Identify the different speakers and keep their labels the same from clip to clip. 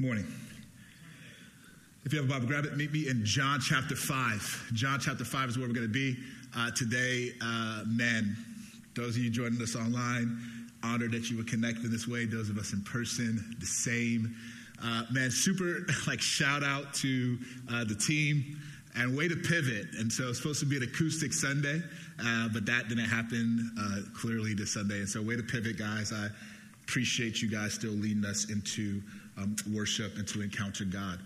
Speaker 1: Morning. If you have a Bible, grab it. Meet me in John chapter 5. John chapter 5 is where we're going to be uh, today. Uh, man, those of you joining us online, honored that you were connected this way. Those of us in person, the same. Uh, man, super like shout out to uh, the team and way to pivot. And so it's supposed to be an acoustic Sunday, uh, but that didn't happen uh, clearly this Sunday. And so way to pivot, guys. I appreciate you guys still leading us into um, worship and to encounter God.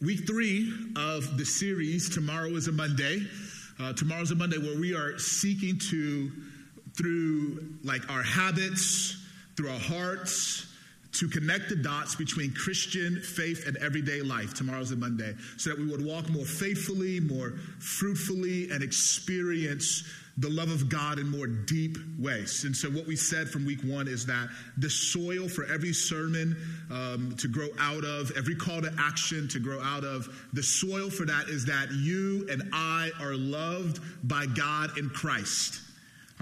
Speaker 1: Week three of the series, tomorrow is a Monday. Uh, tomorrow's a Monday where we are seeking to, through like our habits, through our hearts, to connect the dots between Christian faith and everyday life. Tomorrow's a Monday, so that we would walk more faithfully, more fruitfully, and experience the love of God in more deep ways. And so, what we said from week one is that the soil for every sermon um, to grow out of, every call to action to grow out of, the soil for that is that you and I are loved by God in Christ.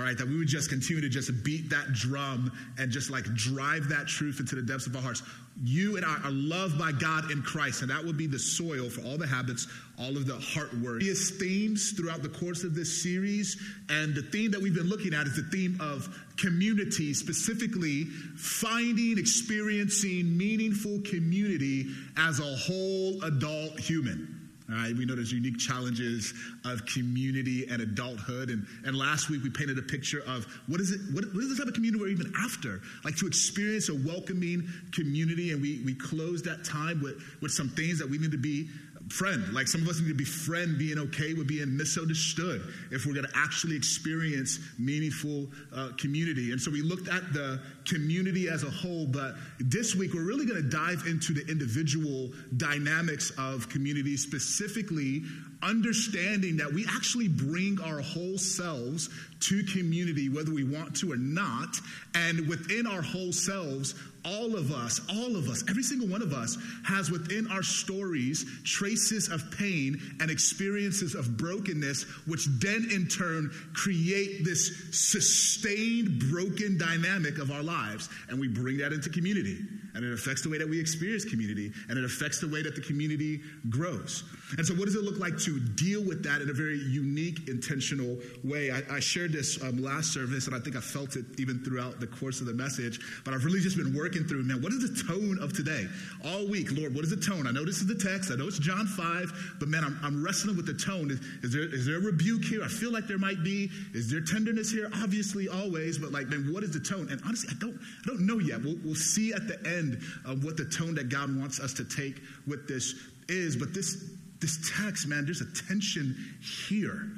Speaker 1: All right, that we would just continue to just beat that drum and just like drive that truth into the depths of our hearts. You and I are loved by God in Christ, and that would be the soil for all the habits, all of the heart work. Various themes throughout the course of this series, and the theme that we've been looking at is the theme of community, specifically finding, experiencing meaningful community as a whole adult human. All right, we know there's unique challenges of community and adulthood. And, and last week we painted a picture of what is it, what, what is the type of community we're even after? Like to experience a welcoming community. And we, we closed that time with, with some things that we need to be friend. Like some of us need to be friend being okay with being misunderstood if we're going to actually experience meaningful uh, community. And so we looked at the community as a whole, but this week we're really going to dive into the individual dynamics of community, specifically understanding that we actually bring our whole selves to community, whether we want to or not. And within our whole selves, all of us, all of us, every single one of us has within our stories traces of pain and experiences of brokenness, which then in turn create this sustained broken dynamic of our lives. And we bring that into community. And it affects the way that we experience community, and it affects the way that the community grows. And so, what does it look like to deal with that in a very unique, intentional way? I, I shared this um, last service, and I think I felt it even throughout the course of the message, but I've really just been working through, man, what is the tone of today? All week, Lord, what is the tone? I know this is the text, I know it's John 5, but man, I'm, I'm wrestling with the tone. Is, is, there, is there a rebuke here? I feel like there might be. Is there tenderness here? Obviously, always, but like, man, what is the tone? And honestly, I don't, I don't know yet. We'll, we'll see at the end end of what the tone that God wants us to take with this is. But this, this text, man, there's a tension here.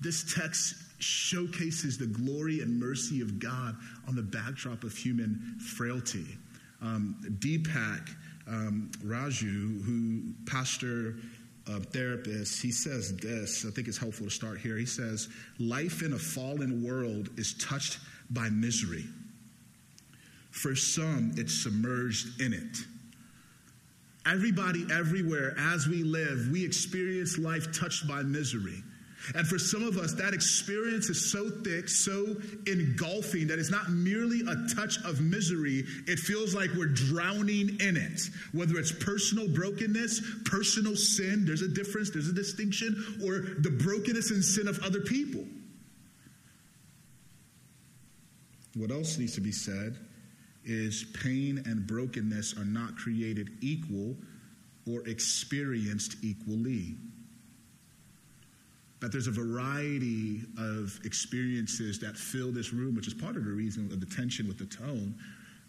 Speaker 1: This text showcases the glory and mercy of God on the backdrop of human frailty. Um, Deepak um, Reju, who pastor uh, therapist, he says this. I think it's helpful to start here. He says, "Life in a fallen world is touched by misery." For some, it's submerged in it. Everybody, everywhere, as we live, we experience life touched by misery. And for some of us, that experience is so thick, so engulfing, that it's not merely a touch of misery. It feels like we're drowning in it. Whether it's personal brokenness, personal sin, there's a difference, there's a distinction, or the brokenness and sin of other people. What else needs to be said is pain and brokenness are not created equal or experienced equally. That there's a variety of experiences that fill this room, which is part of the reason of the tension with the tone,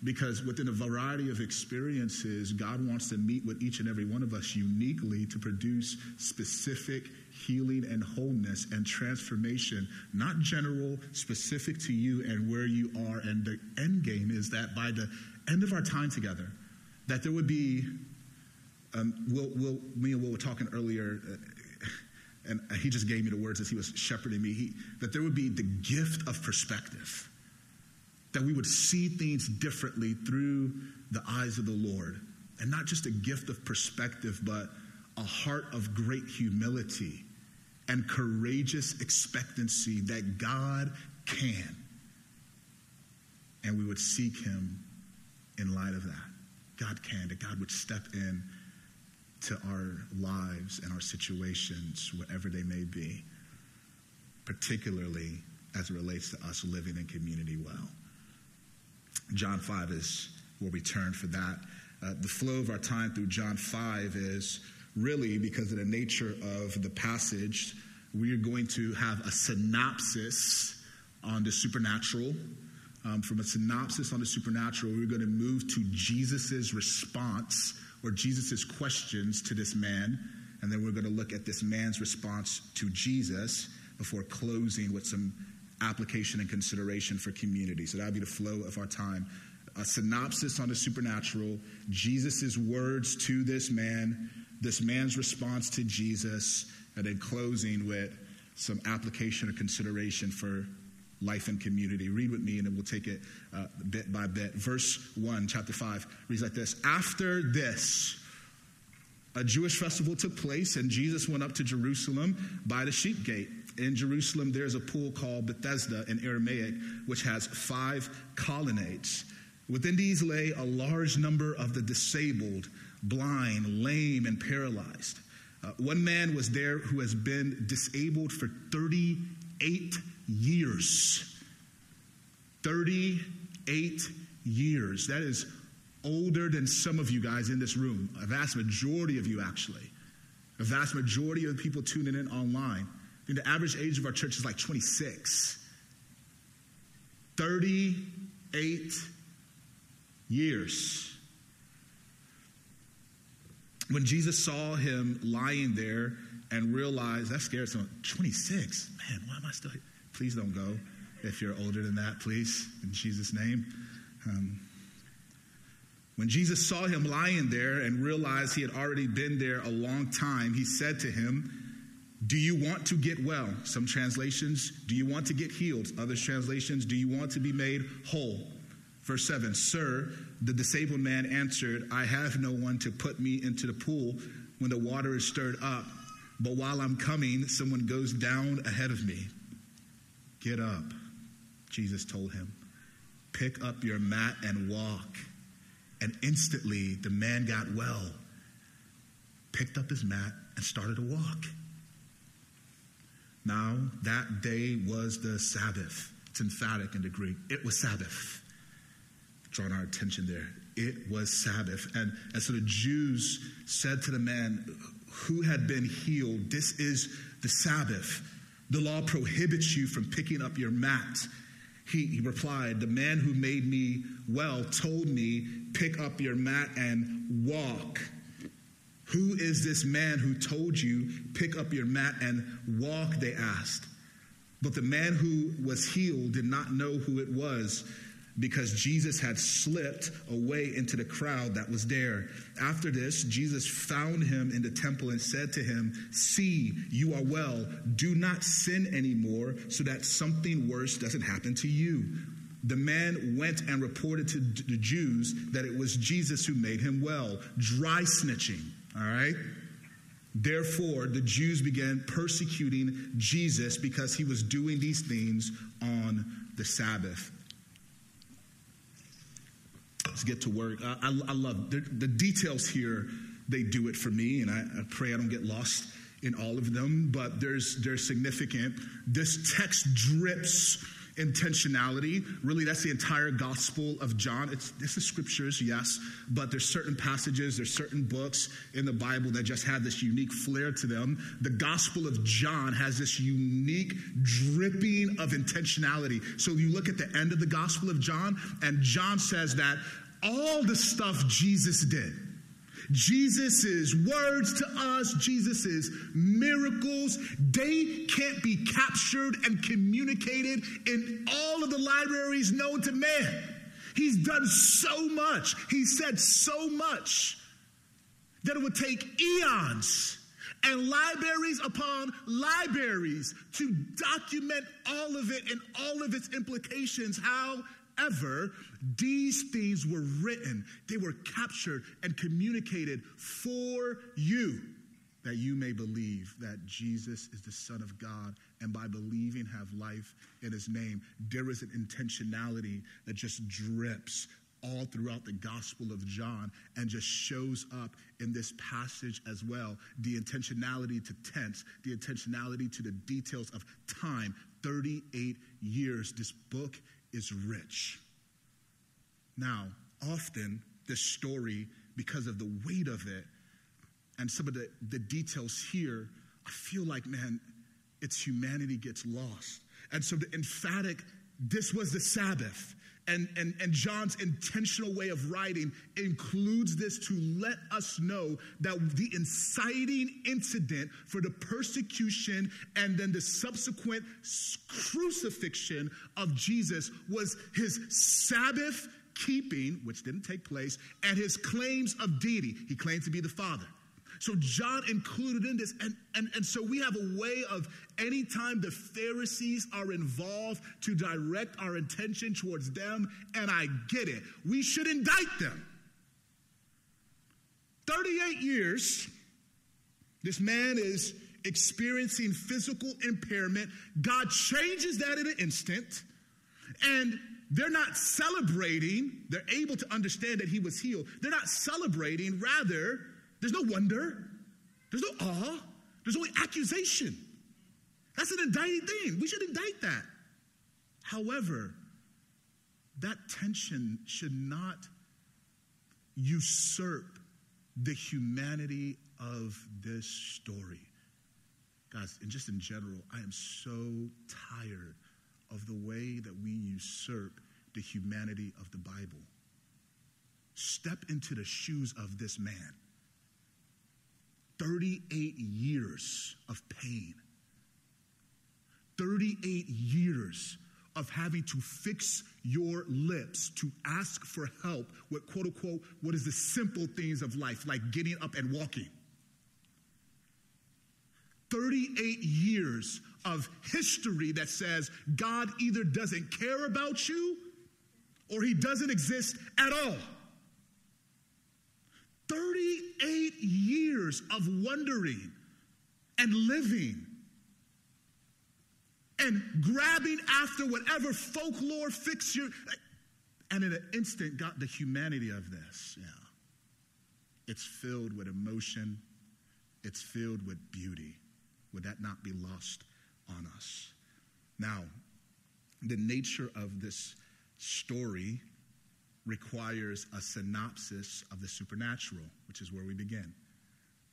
Speaker 1: because within a variety of experiences, God wants to meet with each and every one of us uniquely to produce specific healing and wholeness and transformation, not general, specific to you and where you are. And the end game is that by the end of our time together, that there would be, um, Will, Will, me and Will were talking earlier, uh, and he just gave me the words as he was shepherding me, he, that there would be the gift of perspective, that we would see things differently through the eyes of the Lord. And not just a gift of perspective, but a heart of great humility and courageous expectancy that God can. And we would seek him in light of that. God can, that God would step in to our lives and our situations, wherever they may be, particularly as it relates to us living in community well. John 5 is where we turn for that. Uh, the flow of our time through John 5 is really because of the nature of the passage, we are going to have a synopsis on the supernatural. Um, from a synopsis on the supernatural, we're going to move to Jesus' response or Jesus' questions to this man. And then we're going to look at this man's response to Jesus before closing with some application and consideration for community. So that'll be the flow of our time. A synopsis on the supernatural, Jesus' words to this man, this man's response to Jesus, and then closing with some application or consideration for life and community. Read with me, and then we'll take it uh, bit by bit. Verse 1, chapter 5, reads like this After this, a Jewish festival took place, and Jesus went up to Jerusalem by the sheep gate. In Jerusalem, there's a pool called Bethesda in Aramaic, which has five colonnades. Within these lay a large number of the disabled, blind, lame, and paralyzed. Uh, one man was there who has been disabled for 38 years. 38 years. That is older than some of you guys in this room, a vast majority of you, actually. A vast majority of the people tuning in online. I think the average age of our church is like 26. 38 years. When Jesus saw him lying there and realized, that scared someone. 26? Man, why am I still here? Please don't go if you're older than that, please, in Jesus' name. Um, when Jesus saw him lying there and realized he had already been there a long time, he said to him, Do you want to get well? Some translations, Do you want to get healed? Other translations, Do you want to be made whole? Verse 7 Sir, the disabled man answered, I have no one to put me into the pool when the water is stirred up, but while I'm coming, someone goes down ahead of me. Get up, Jesus told him. Pick up your mat and walk. And instantly the man got well, picked up his mat, and started to walk. Now, that day was the Sabbath. It's emphatic in the Greek. It was Sabbath. Drawing our attention there. It was Sabbath. And, and so the Jews said to the man who had been healed, This is the Sabbath. The law prohibits you from picking up your mat. He, he, replied, The man who made me well told me, Pick up your mat and walk. Who is this man who told you, Pick up your mat and walk? They asked. But the man who was healed did not know who it was because Jesus had slipped away into the crowd that was there. After this, Jesus found him in the temple and said to him, See, you are well. Do not sin anymore so that something worse doesn't happen to you. The man went and reported to the Jews that it was Jesus who made him well. Dry snitching, all right? Therefore, the Jews began persecuting Jesus because he was doing these things on the Sabbath. Let's get to work. I, I, I love the, the, details here. They do it for me, and I, I pray I don't get lost in all of them. But there's there's significant. This text drips intentionality. Really, that's the entire Gospel of John. It's this is scriptures, yes, but there's certain passages, there's certain books in the Bible that just have this unique flair to them. The Gospel of John has this unique dripping of intentionality. So you look at the end of the Gospel of John, and John says that all the stuff Jesus did Jesus' words to us, Jesus' miracles, they can't be captured and communicated in all of the libraries known to man. He's done so much, he said so much that it would take eons and libraries upon libraries to document all of it and all of its implications. How However, these things were written, they were captured and communicated for you, that you may believe that Jesus is the Son of God, and by believing, have life in his name. There is an intentionality that just drips all throughout the Gospel of John and just shows up in this passage as well. The intentionality to tense, the intentionality to the details of time 38 years. This book is rich. Now, often this story, because of the weight of it and some of the, the details here, I feel like, man, its humanity gets lost. And so the emphatic, this was the Sabbath. And, and, and John's intentional way of writing includes this to let us know that the inciting incident for the persecution and then the subsequent crucifixion of Jesus was his Sabbath keeping, which didn't take place, and his claims of deity. He claimed to be the Father. So John included in this. And, and, and so we have a way of anytime the Pharisees are involved to direct our attention towards them, and I get it. We should indict them. 38 years, this man is experiencing physical impairment. God changes that in an instant. And they're not celebrating. They're able to understand that he was healed. They're not celebrating. Rather, there's no wonder, there's no awe, there's only accusation. That's an indicting thing. We should indict that. However, that tension should not usurp the humanity of this story. Guys, and just in general, I am so tired of the way that we usurp the humanity of the Bible. Step into the shoes of this man. 38 years of pain, 38 years of having to fix your lips to ask for help with quote unquote what is the simple things of life, like getting up and walking. 38 years of history that says God either doesn't care about you or he doesn't exist at all. 38 years of wondering and living and grabbing after whatever folklore fixture. And in an instant, got the humanity of this. Yeah. It's filled with emotion, it's filled with beauty. Would that not be lost on us? Now, the nature of this story requires a synopsis of the supernatural, which is where we begin.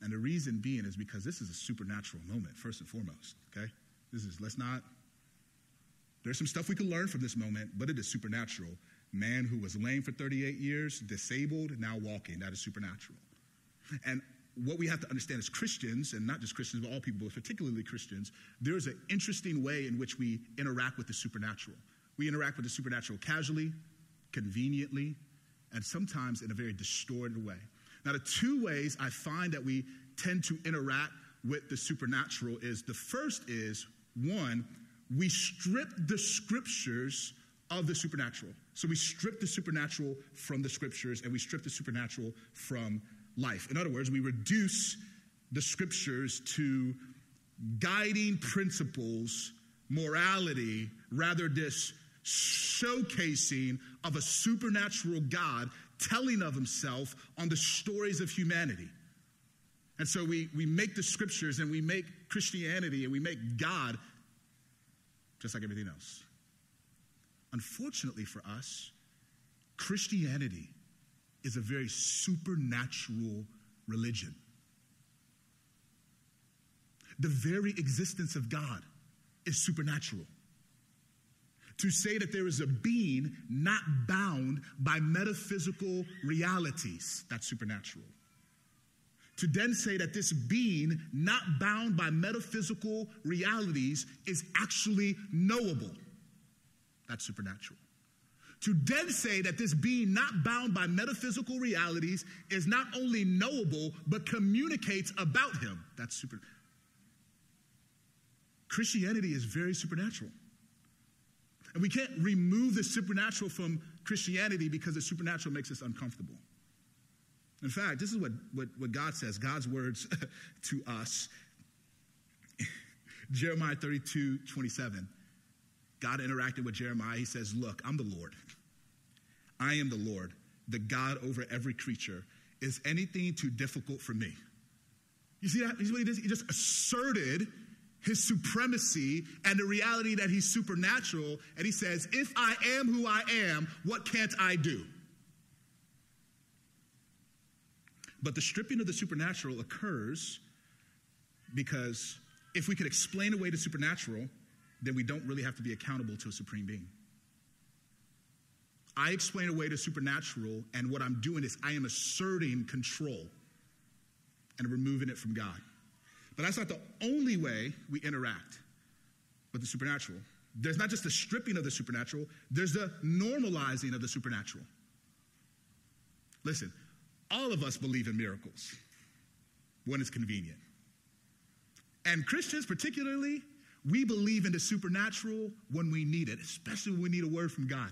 Speaker 1: And the reason being is because this is a supernatural moment, first and foremost, okay? This is, let's not, there's some stuff we can learn from this moment, but it is supernatural. Man who was lame for 38 years, disabled, now walking, that is supernatural. And what we have to understand as Christians, and not just Christians, but all people, particularly Christians, there's an interesting way in which we interact with the supernatural. We interact with the supernatural casually, conveniently, and sometimes in a very distorted way. Now, the two ways I find that we tend to interact with the supernatural is the first is one, we strip the scriptures of the supernatural. So we strip the supernatural from the scriptures and we strip the supernatural from life. In other words, we reduce the scriptures to guiding principles, morality, rather this showcasing of a supernatural God telling of himself on the stories of humanity. And so we, we make the scriptures and we make Christianity and we make God just like everything else. Unfortunately for us, Christianity is a very supernatural religion. The very existence of God is supernatural to say that there is a being not bound by metaphysical realities. That's supernatural. To then say that this being not bound by metaphysical realities is actually knowable. That's supernatural. To then say that this being not bound by metaphysical realities is not only knowable, but communicates about him. That's super. Christianity is very supernatural. And we can't remove the supernatural from Christianity because the supernatural makes us uncomfortable. In fact, this is what, what, what God says, God's words to us. Jeremiah 32, 27. God interacted with Jeremiah. He says, Look, I'm the Lord. I am the Lord, the God over every creature. Is anything too difficult for me? You see that? He just asserted his supremacy and the reality that he's supernatural. And he says, If I am who I am, what can't I do? But the stripping of the supernatural occurs because if we could explain away the supernatural, then we don't really have to be accountable to a supreme being. I explain away the supernatural, and what I'm doing is I am asserting control and removing it from God. But that's not the only way we interact with the supernatural. There's not just the stripping of the supernatural, there's the normalizing of the supernatural. Listen, all of us believe in miracles when it's convenient. And Christians, particularly, we believe in the supernatural when we need it, especially when we need a word from God.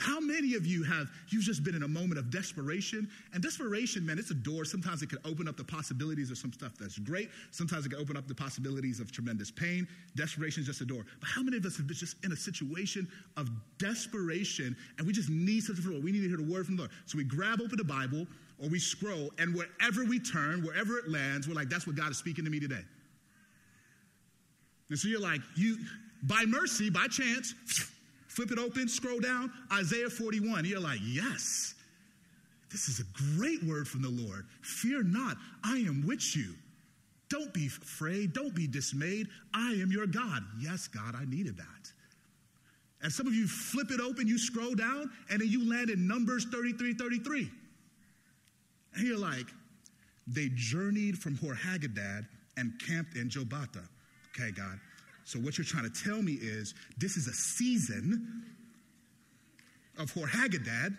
Speaker 1: How many of you have, you've just been in a moment of desperation? And desperation, man, it's a door. Sometimes it can open up the possibilities of some stuff that's great. Sometimes it can open up the possibilities of tremendous pain. Desperation is just a door. But how many of us have been just in a situation of desperation and we just need something from the Lord? We need to hear the word from the Lord. So we grab open the Bible or we scroll, and wherever we turn, wherever it lands, we're like, that's what God is speaking to me today. And so you're like, you, by mercy, by chance, Flip it open, scroll down, Isaiah 41. You're like, yes, this is a great word from the Lord. Fear not, I am with you. Don't be afraid, don't be dismayed. I am your God. Yes, God, I needed that. And some of you flip it open, you scroll down, and then you land in Numbers 33 33. And you're like, they journeyed from Horhaggadad and camped in Jotbathah. Okay, God, so, what you're trying to tell me is this is a season of Horhaggadad,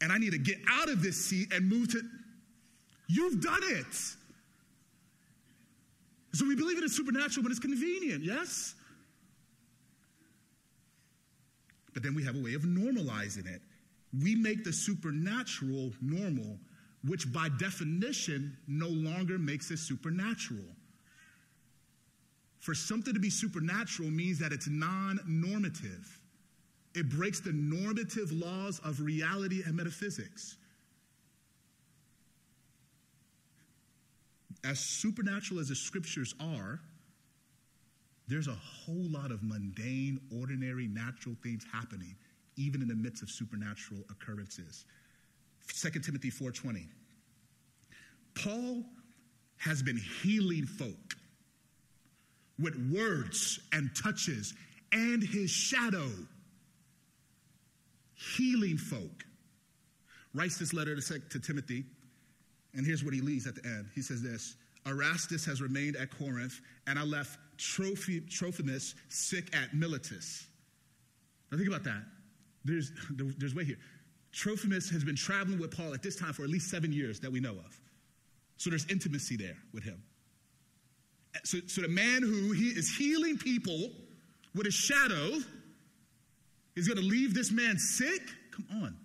Speaker 1: and I need to get out of this seat and move to. You've done it. So, we believe it is supernatural when it's convenient, yes? But then we have a way of normalizing it. We make the supernatural normal, which by definition no longer makes it supernatural. For something to be supernatural means that it's non normative, it breaks the normative laws of reality and metaphysics. As supernatural as the scriptures are, there's a whole lot of mundane, ordinary, natural things happening, even in the midst of supernatural occurrences. 2 Timothy 4:20. Paul has been healing folk with words and touches and his shadow, healing folk. Writes this letter to, to Timothy, and here's what he leaves at the end. He says this Erastus has remained at Corinth, and I left Trophimus sick at Miletus. Now think about that. There's, there's way here. Trophimus has been traveling with Paul at this time for at least seven years that we know of. So there's intimacy there with him. So, so the man who he is healing people with a shadow is going to leave this man sick? Come on.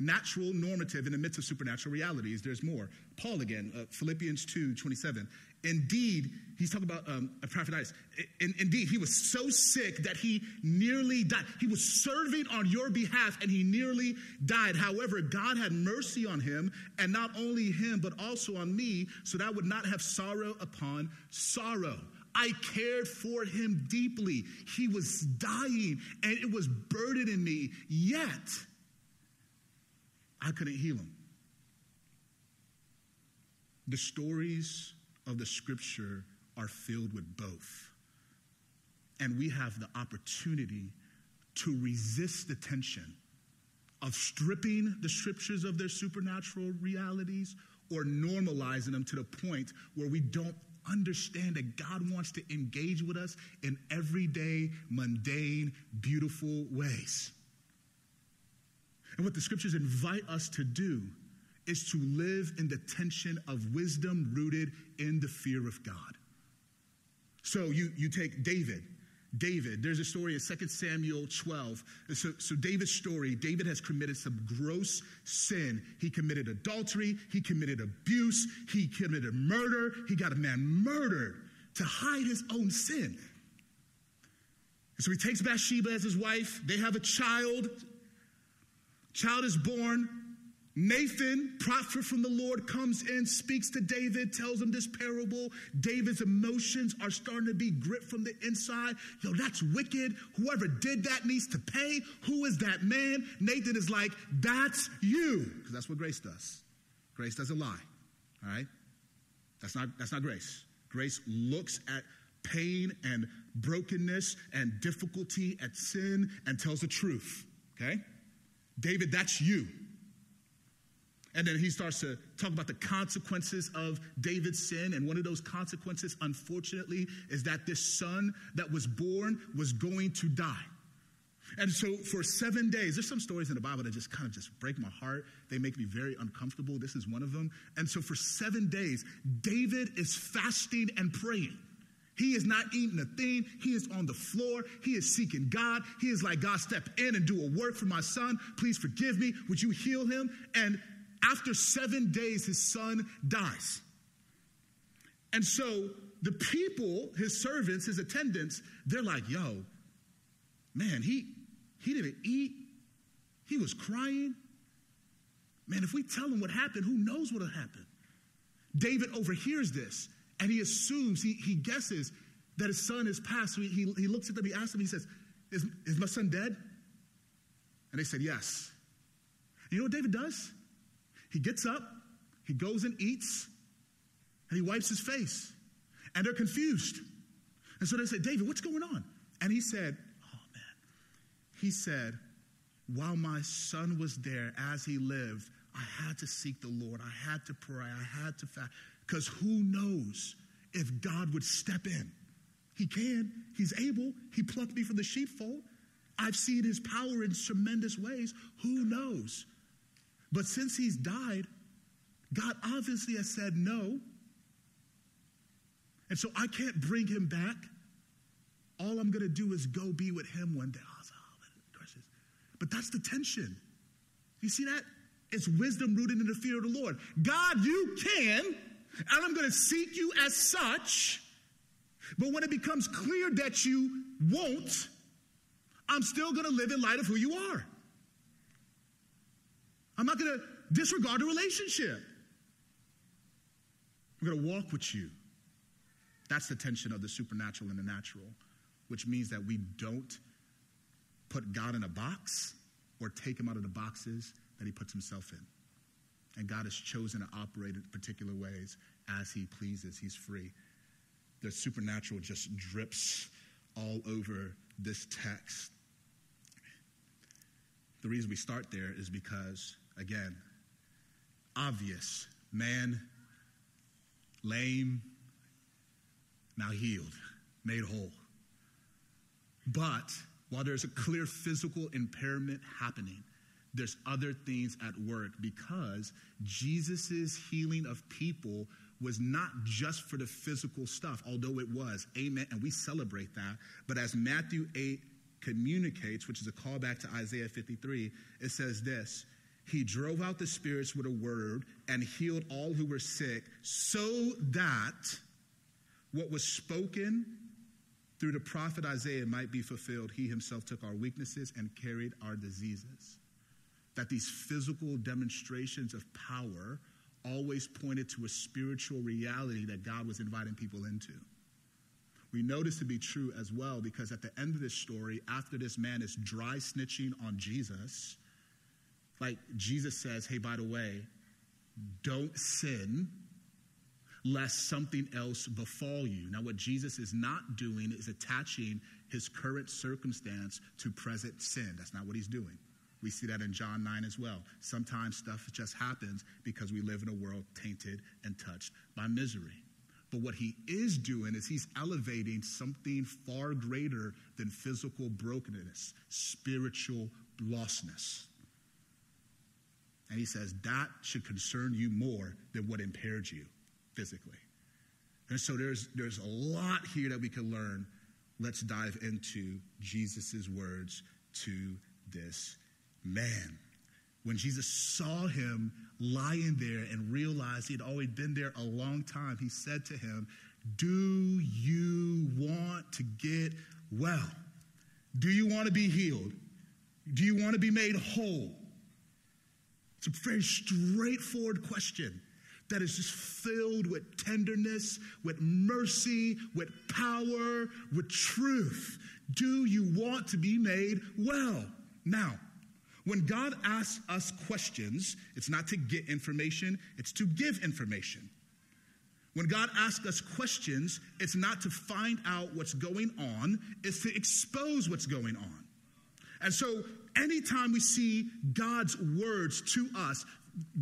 Speaker 1: Natural, normative in the midst of supernatural realities. There's more. Paul again, uh, Philippians 2 27. Indeed, he's talking about um, Epaphroditus. In, indeed, he was so sick that he nearly died. He was serving on your behalf and he nearly died. However, God had mercy on him, and not only him, but also on me, so that I would not have sorrow upon sorrow. I cared for him deeply. He was dying and it was burdening me, yet I couldn't heal him. The stories of the scripture are filled with both. And we have the opportunity to resist the tension of stripping the scriptures of their supernatural realities or normalizing them to the point where we don't understand that God wants to engage with us in everyday, mundane, beautiful ways. And what the scriptures invite us to do is to live in the tension of wisdom rooted in the fear of God. So you, you take David. David, there's a story in 2 Samuel 12. So, so David's story, David has committed some gross sin. He committed adultery, he committed abuse, he committed murder, he got a man murdered to hide his own sin. So he takes Bathsheba as his wife, they have a child, Child is born. Nathan, prophet from the Lord, comes in, speaks to David, tells him this parable. David's emotions are starting to be gripped from the inside. Yo, that's wicked. Whoever did that needs to pay. Who is that man? Nathan is like, that's you. Because that's what grace does. Grace doesn't lie. All right? That's not, that's not grace. Grace looks at pain and brokenness and difficulty at sin and tells the truth. Okay? David, that's you. And then he starts to talk about the consequences of David's sin. And one of those consequences, unfortunately, is that this son that was born was going to die. And so for seven days, there's some stories in the Bible that just kind of just break my heart. They make me very uncomfortable. This is one of them. And so for seven days, David is fasting and praying. He is not eating a thing. He is on the floor. He is seeking God. He is like, God, step in and do a work for my son. Please forgive me. Would you heal him? And after seven days, his son dies. And so the people, his servants, his attendants, they're like, yo, man, he, he didn't eat. He was crying. Man, if we tell him what happened, who knows what'll happen? David overhears this and he assumes, he, he guesses that his son is passed. So he, he, he looks at them, he asks them, he says, is, is my son dead? And they said, Yes. You know what David does? He gets up, he goes and eats, and he wipes his face. And they're confused. And so they say, David, what's going on? And he said, Oh man. He said, While my son was there as he lived, I had to seek the Lord. I had to pray. I had to fast. Because who knows if God would step in? He can. He's able. He plucked me from the sheepfold. I've seen his power in tremendous ways. Who knows? But since he's died, God obviously has said no. And so I can't bring him back. All I'm going to do is go be with him one day. But that's the tension. You see that? It's wisdom rooted in the fear of the Lord. God, you can and I'm going to seek you as such. But when it becomes clear that you won't, I'm still going to live in light of who you are. I'm not going to disregard the relationship. I'm going to walk with you. That's the tension of the supernatural and the natural, which means that we don't put God in a box or take him out of the boxes that he puts himself in. And God has chosen to operate in particular ways as He pleases. He's free. The supernatural just drips all over this text. The reason we start there is because, again, obvious man, lame, now healed, made whole. But while there's a clear physical impairment happening, there's other things at work because Jesus' healing of people was not just for the physical stuff, although it was. Amen. And we celebrate that. But as Matthew 8 communicates, which is a callback to Isaiah 53, it says this He drove out the spirits with a word and healed all who were sick, so that what was spoken through the prophet Isaiah might be fulfilled. He himself took our weaknesses and carried our diseases that these physical demonstrations of power always pointed to a spiritual reality that God was inviting people into. We know this to be true as well because at the end of this story, after this man is dry snitching on Jesus, like Jesus says, hey, by the way, don't sin lest something else befall you. Now, what Jesus is not doing is attaching his current circumstance to present sin. That's not what he's doing. We see that in John 9 as well. Sometimes stuff just happens because we live in a world tainted and touched by misery. But what he is doing is he's elevating something far greater than physical brokenness, spiritual lostness. And he says that should concern you more than what impaired you physically. And so there's, there's a lot here that we can learn. Let's dive into Jesus' words to this man, when Jesus saw him lying there and realized he'd already been there a long time, he said to him, Do you want to get well? Do you want to be healed? Do you want to be made whole? It's a very straightforward question that is just filled with tenderness, with mercy, with power, with truth. Do you want to be made well? Now, when God asks us questions, it's not to get information, it's to give information. When God asks us questions, it's not to find out what's going on, it's to expose what's going on. And so, anytime we see God's words to us,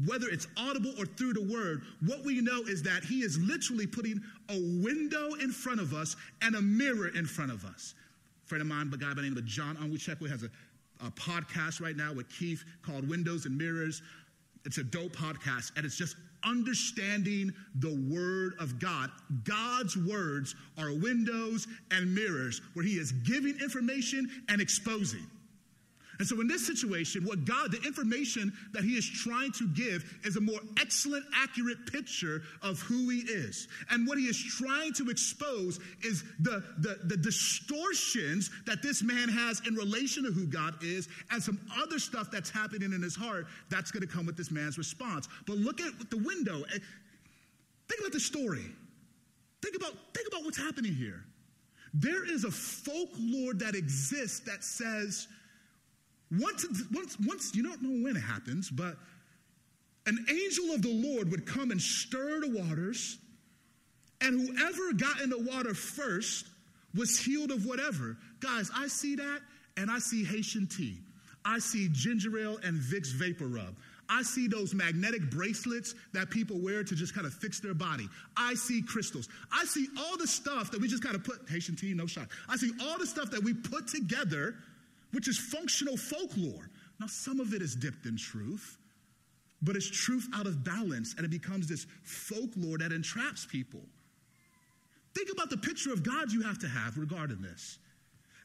Speaker 1: whether it's audible or through the word, what we know is that He is literally putting a window in front of us and a mirror in front of us. A friend of mine, a guy by the name of John Onwuchekwa, has a, a podcast right now with Keith called Windows and Mirrors. It's a dope podcast, and it's just understanding the Word of God. God's words are windows and mirrors where He is giving information and exposing. And so, in this situation, what God, the information that He is trying to give is a more excellent, accurate picture of who He is. And what He is trying to expose is the, the, the distortions that this man has in relation to who God is, and some other stuff that's happening in his heart that's going to come with this man's response. But look at the window. Eh, think about the story. Think about, think about what's happening here. There is a folklore that exists that says, once, once, once, you don't know when it happens, but an angel of the Lord would come and stir the waters, and whoever got in the water first was healed of whatever. Guys, I see that, and I see Haitian tea. I see ginger ale and Vicks VapoRub. I see those magnetic bracelets that people wear to just kind of fix their body. I see crystals. I see all the stuff that we just kind of put, Haitian tea, no shot. I see all the stuff that we put together which is functional folklore. Now, some of it is dipped in truth, but it's truth out of balance, and it becomes this folklore that entraps people. Think about the picture of God you have to have regarding this.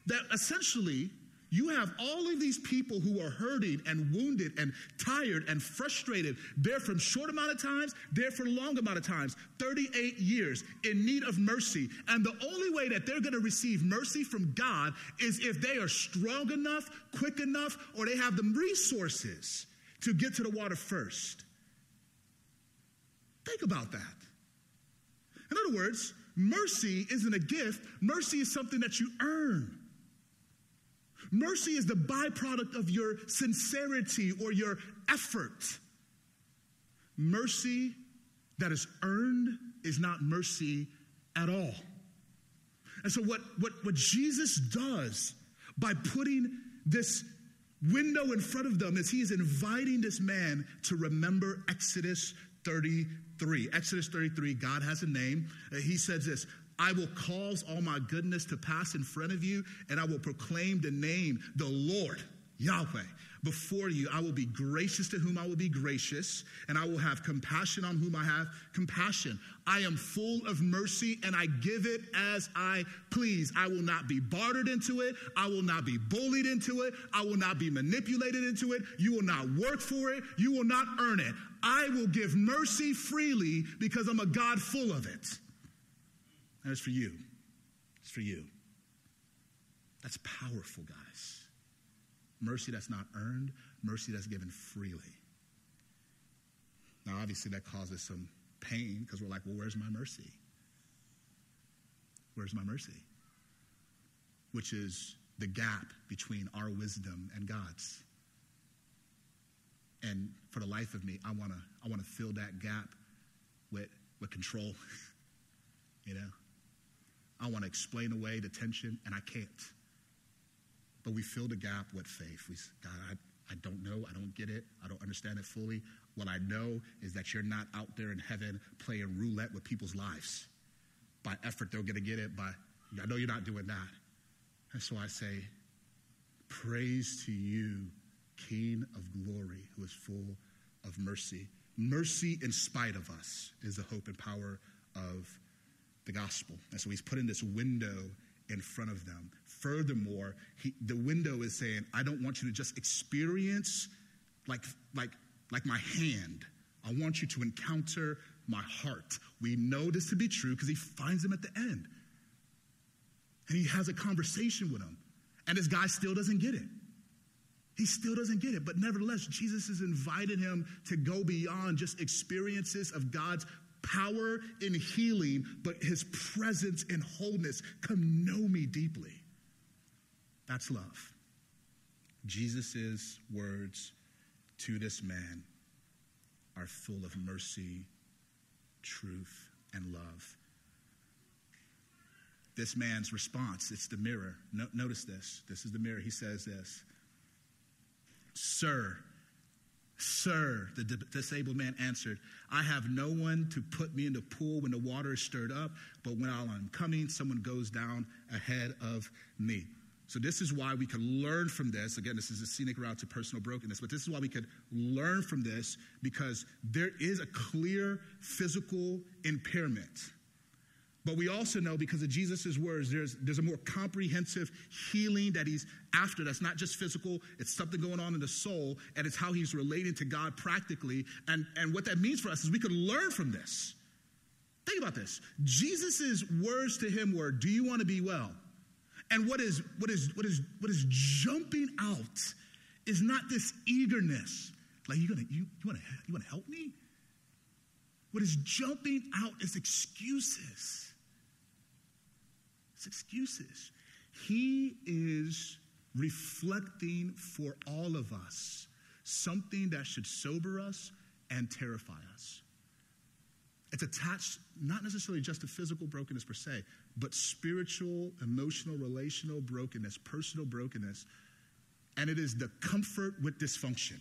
Speaker 1: That essentially, you have all of these people who are hurting and wounded and tired and frustrated, there from short amount of times, there for long amount of times, 38 years in need of mercy. And the only way that they're going to receive mercy from God is if they are strong enough, quick enough, or they have the resources to get to the water first. Think about that. In other words, mercy isn't a gift, mercy is something that you earn. Mercy is the byproduct of your sincerity or your effort. Mercy that is earned is not mercy at all. And so, what, what, what Jesus does by putting this window in front of them is he is inviting this man to remember Exodus 33. Exodus 33, God has a name. Uh, he says this I will cause all my goodness to pass in front of you, and I will proclaim the name, the Lord, Yahweh, before you. I will be gracious to whom I will be gracious, and I will have compassion on whom I have compassion. I am full of mercy, and I give it as I please. I will not be bartered into it. I will not be bullied into it. I will not be manipulated into it. You will not work for it. You will not earn it. I will give mercy freely because I'm a God full of it. And it's for you. It's for you. That's powerful, guys. Mercy that's not earned, mercy that's given freely. Now, obviously, that causes some pain because we're like, well, where's my mercy? Where's my mercy? Which is the gap between our wisdom and God's. And for the life of me, I want to I want to fill that gap with, with control. you know? I want to explain away the tension, and I can't. But we fill the gap with faith. We, God, I, I don't know. I don't get it. I don't understand it fully. What I know is that you're not out there in heaven playing roulette with people's lives. By effort, they're going to get it. By I know you're not doing that. And so I say, Praise to you, King of glory, who is full of mercy. Mercy in spite of us is the hope and power of the gospel. And so he's putting this window in front of them. Furthermore, he, the window is saying, I don't want you to just experience like, like, like my hand. I want you to encounter my heart. We know this to be true because he finds him at the end. And he has a conversation with him. And this guy still doesn't get it. He still doesn't get it. But nevertheless, Jesus has invited him to go beyond just experiences of God's power in healing, but his presence in wholeness. Come know me deeply. That's love. Jesus' words to this man are full of mercy, truth, and love. This man's response, it's the mirror. No, notice this. This is the mirror. He says this Sir, Sir, the disabled man answered, I have no one to put me in the pool when the water is stirred up, but when I'm coming, someone goes down ahead of me. So, this is why we can learn from this. Again, this is a scenic route to personal brokenness, but this is why we could learn from this because there is a clear physical impairment but we also know because of Jesus' words, there's, there's a more comprehensive healing that he's after that's not just physical, it's something going on in the soul, and it's how he's relating to God practically. And, and what that means for us is we could learn from this. Think about this. Jesus' words to him were, Do you want to be well? And what is what is what is what is jumping out is not this eagerness. Like you gonna you, you wanna you wanna help me? What is jumping out is excuses. It's excuses. He is reflecting for all of us something that should sober us and terrify us. It's attached not necessarily just to physical brokenness per se, but spiritual, emotional, relational brokenness, personal brokenness. And it is the comfort with dysfunction.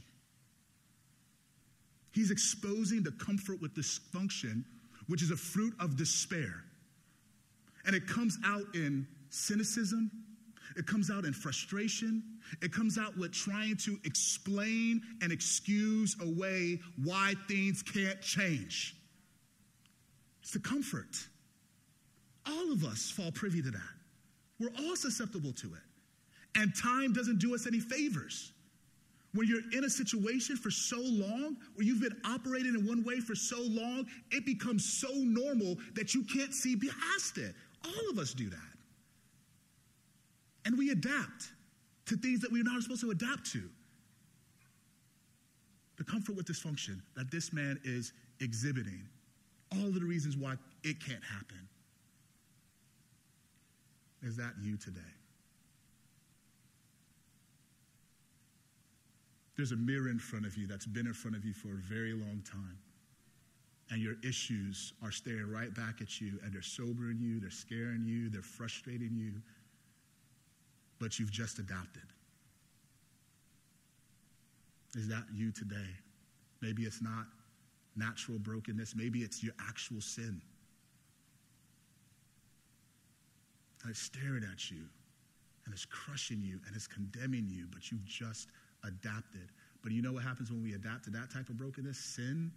Speaker 1: He's exposing the comfort with dysfunction, which is a fruit of despair. And it comes out in cynicism, it comes out in frustration, it comes out with trying to explain and excuse away why things can't change. It's the comfort. All of us fall privy to that. We're all susceptible to it. And time doesn't do us any favors. When you're in a situation for so long, or you've been operating in one way for so long, it becomes so normal that you can't see past it. All of us do that. And we adapt to things that we're not supposed to adapt to. The comfort with dysfunction that this man is exhibiting, all of the reasons why it can't happen. Is that you today? There's a mirror in front of you that's been in front of you for a very long time and your issues are staring right back at you and they're sobering you, they're scaring you, they're frustrating you, but you've just adapted. Is that you today? Maybe it's not natural brokenness, maybe it's your actual sin. And it's staring at you and it's crushing you and it's condemning you, but you've just adapted. But you know what happens when we adapt to that type of brokenness? Sin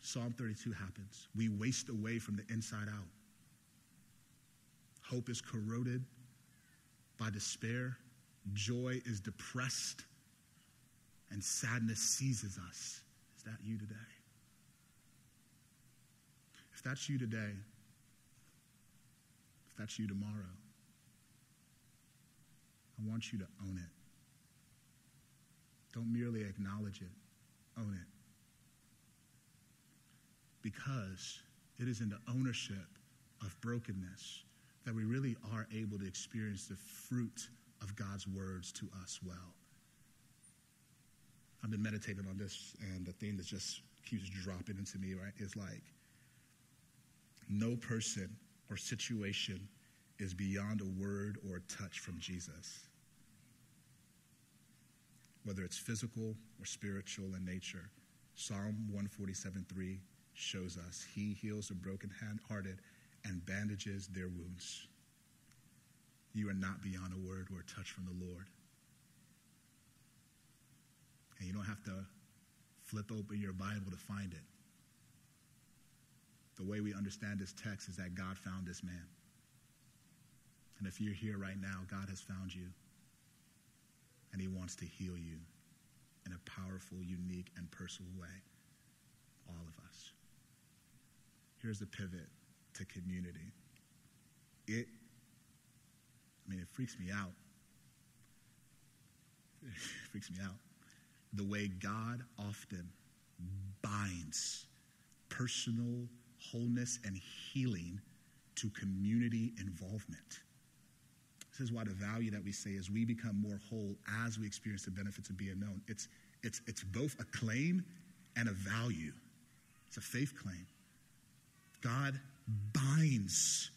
Speaker 1: Psalm 32 happens. We waste away from the inside out. Hope is corroded by despair, joy is depressed, and sadness seizes us. Is that you today? If that's you today, if that's you tomorrow, I want you to own it. Don't merely acknowledge it, own it because it is in the ownership of brokenness that we really are able to experience the fruit of God's words to us well. I've been meditating on this, and the thing that just keeps dropping into me, right, is like no person or situation is beyond a word or a touch from Jesus. Whether it's physical or spiritual in nature. Psalm 147 3 shows us he heals the broken-hearted and bandages their wounds. You are not beyond a word or a touch from the Lord. And you don't have to flip open your Bible to find it. The way we understand this text is that God found this man. And if you're here right now, God has found you. And he wants to heal you in a powerful, unique, and personal way. All of us here's the pivot to community. It, I mean, it freaks me out. it freaks me out. The way God often binds personal wholeness and healing to community involvement. This is why the value that we say is we become more whole as we experience the benefits of being known. It's, it's, it's both a claim and a value. It's a faith claim. God binds,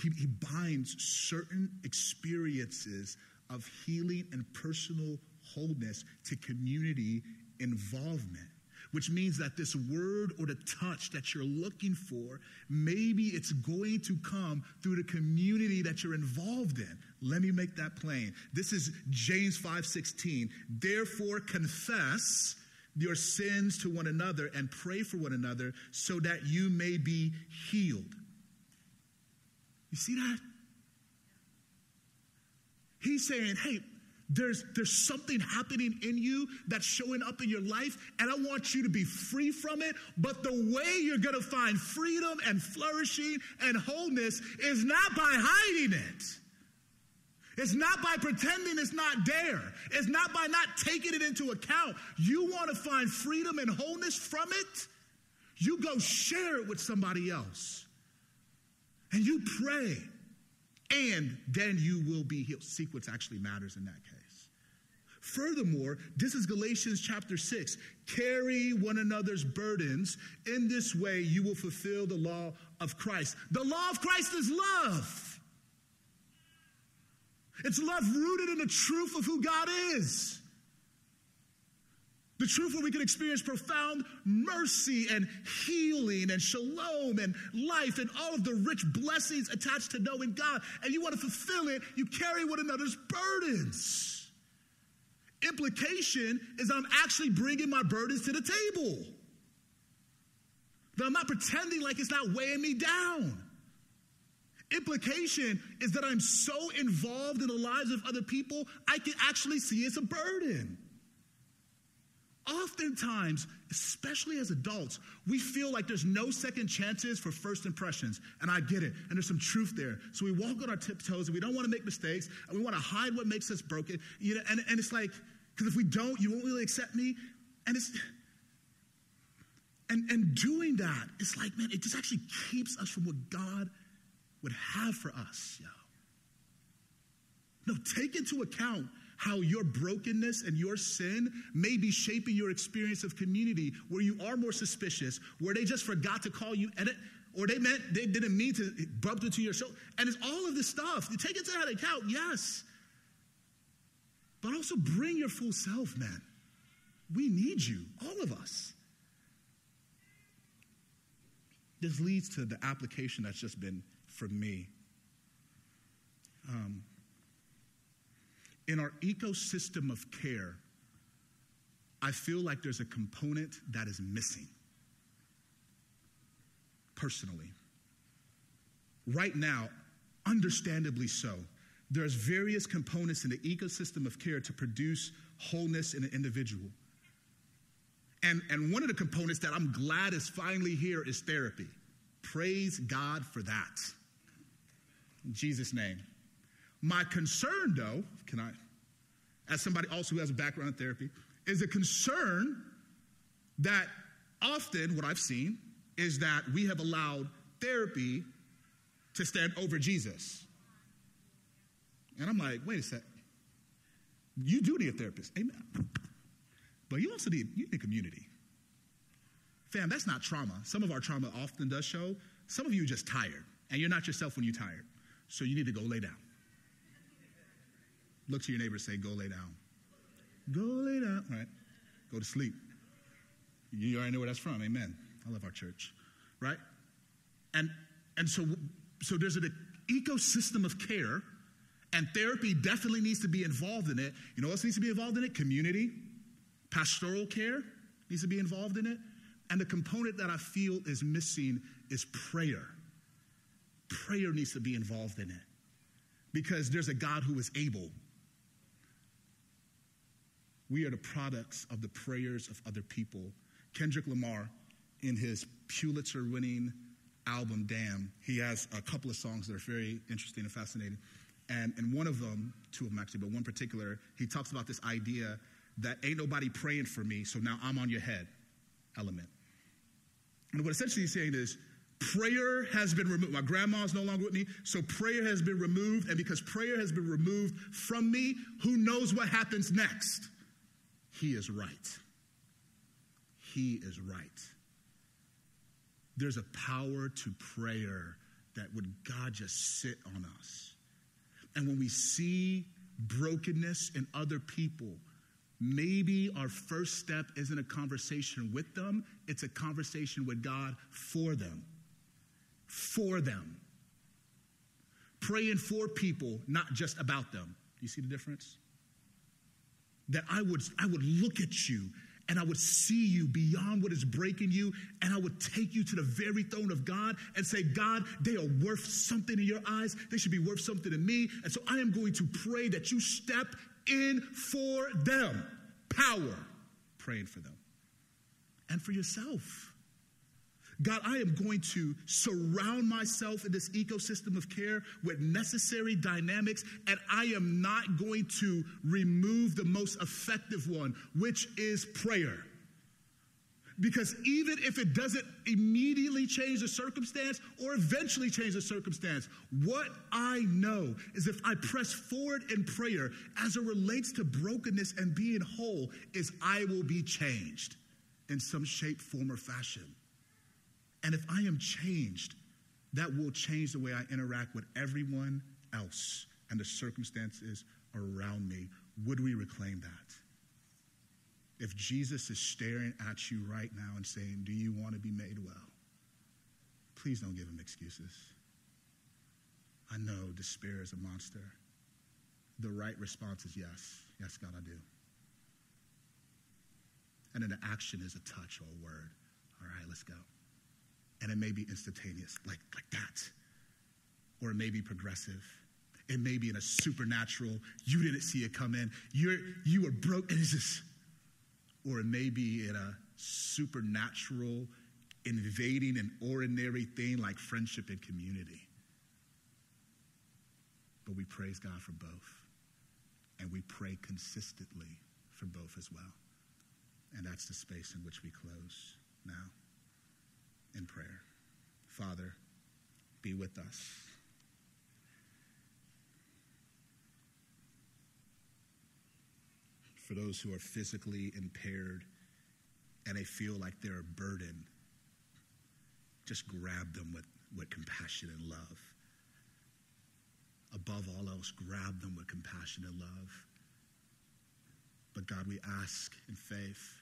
Speaker 1: he, binds certain experiences of healing and personal wholeness to community involvement which means that this word or the touch that you're looking for, maybe it's going to come through the community that you're involved in. Let me make that plain. This is James 5:16. Therefore confess your sins to one another and pray for one another so that you may be healed. You see that? He's saying, hey, there's, there's something happening in you that's showing up in your life, and I want you to be free from it. But the way you're going to find freedom and flourishing and wholeness is not by hiding it. It's not by pretending it's not there. It's not by not taking it into account. You want to find freedom and wholeness from it? You go share it with somebody else. And you pray. And then you will be healed. Sequence actually matters in that case. Furthermore, this is Galatians chapter 6. Carry one another's burdens. In this way, you will fulfill the law of Christ. The law of Christ is love. It's love rooted in the truth of who God is. The truth where we can experience profound mercy and healing and shalom and life and all of the rich blessings attached to knowing God. And you want to fulfill it, you carry one another's burdens implication is I'm actually bringing my burdens to the table. That I'm not pretending like it's not weighing me down. Implication is that I'm so involved in the lives of other people, I can actually see it's a burden. Oftentimes, especially as adults, we feel like there's no second chances for first impressions. And I get it. And there's some truth there. So we walk on our tiptoes and we don't want to make mistakes and we want to hide what makes us broken. You know, and, and it's like, because if we don't, you won't really accept me. And it's and, and doing that, it's like, man, it just actually keeps us from what God would have for us, yo. No, take into account how your brokenness and your sin may be shaping your experience of community where you are more suspicious, where they just forgot to call you edit, or they meant they didn't mean to bump into your shoulder. And it's all of this stuff. You take into account, yes. But also bring your full self, man. We need you, all of us. This leads to the application that's just been for me. Um, in our ecosystem of care, I feel like there's a component that is missing. Personally. Right now, understandably so, there's various components in the ecosystem of care to produce wholeness in an individual. And, and one of the components that I'm glad is finally here is therapy. Praise God for that. In Jesus' name. My concern, though, can I, as somebody also who has a background in therapy, is a concern that often what I've seen is that we have allowed therapy to stand over Jesus. And I'm like, wait a sec. You do need a therapist. Amen. But you also need, you need community. Fam, that's not trauma. Some of our trauma often does show. Some of you are just tired, and you're not yourself when you're tired. So you need to go lay down. Look to your neighbor and say, Go lay down. Go lay down. All right. Go to sleep. You already know where that's from. Amen. I love our church. Right? And and so so there's an ecosystem of care and therapy definitely needs to be involved in it. You know what else needs to be involved in it? Community, pastoral care needs to be involved in it. And the component that I feel is missing is prayer. Prayer needs to be involved in it because there's a God who is able. We are the products of the prayers of other people. Kendrick Lamar, in his Pulitzer winning album, Damn, he has a couple of songs that are very interesting and fascinating. And, and one of them, two of them actually, but one particular, he talks about this idea that ain't nobody praying for me, so now I'm on your head element. And what essentially he's saying is, prayer has been removed. My grandma's no longer with me, so prayer has been removed. And because prayer has been removed from me, who knows what happens next? He is right. He is right. There's a power to prayer that would God just sit on us. And when we see brokenness in other people, maybe our first step isn't a conversation with them, it's a conversation with God for them. For them. Praying for people, not just about them. Do you see the difference? That I would, I would look at you and I would see you beyond what is breaking you, and I would take you to the very throne of God and say, God, they are worth something in your eyes. They should be worth something to me. And so I am going to pray that you step in for them. Power, praying for them. And for yourself. God, I am going to surround myself in this ecosystem of care with necessary dynamics, and I am not going to remove the most effective one, which is prayer. Because even if it doesn't immediately change the circumstance or eventually change the circumstance, what I know is if I press forward in prayer as it relates to brokenness and being whole, is I will be changed in some shape, form, or fashion. And if I am changed, that will change the way I interact with everyone else and the circumstances around me. Would we reclaim that? If Jesus is staring at you right now and saying, Do you want to be made well? Please don't give him excuses. I know despair is a monster. The right response is yes. Yes, God, I do. And then the action is a touch or a word. All right, let's go and it may be instantaneous, like, like that. Or it may be progressive. It may be in a supernatural, you didn't see it come in. You're, you were broke, and it's just, or it may be in a supernatural, invading an ordinary thing like friendship and community. But we praise God for both. And we pray consistently for both as well. And that's the space in which we close now in prayer. Father, be with us. For those who are physically impaired and they feel like they're a burden, just grab them with, with compassion and love. Above all else, grab them with compassion and love. But God, we ask in faith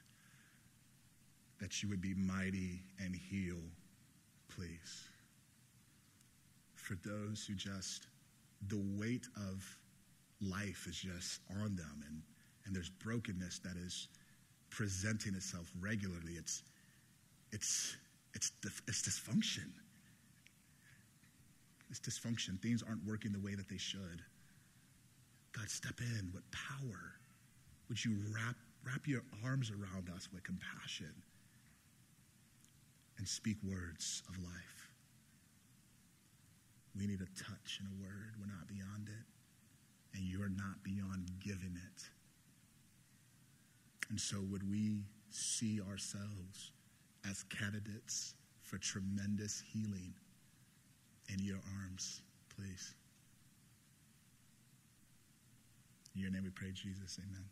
Speaker 1: that you would be mighty and heal, please. For those who just, the weight of life is just on them and, and there's brokenness that is presenting itself regularly. It's, it's, it's, it's dysfunction. It's dysfunction. Things aren't working the way that they should. God, step in with power. Would you wrap, wrap your arms around us with compassion? And speak words of life. We need a touch and a word. We're not beyond it. And you're not beyond giving it. And so, would we see ourselves as candidates for tremendous healing in your arms, please? In your name we pray, Jesus. Amen.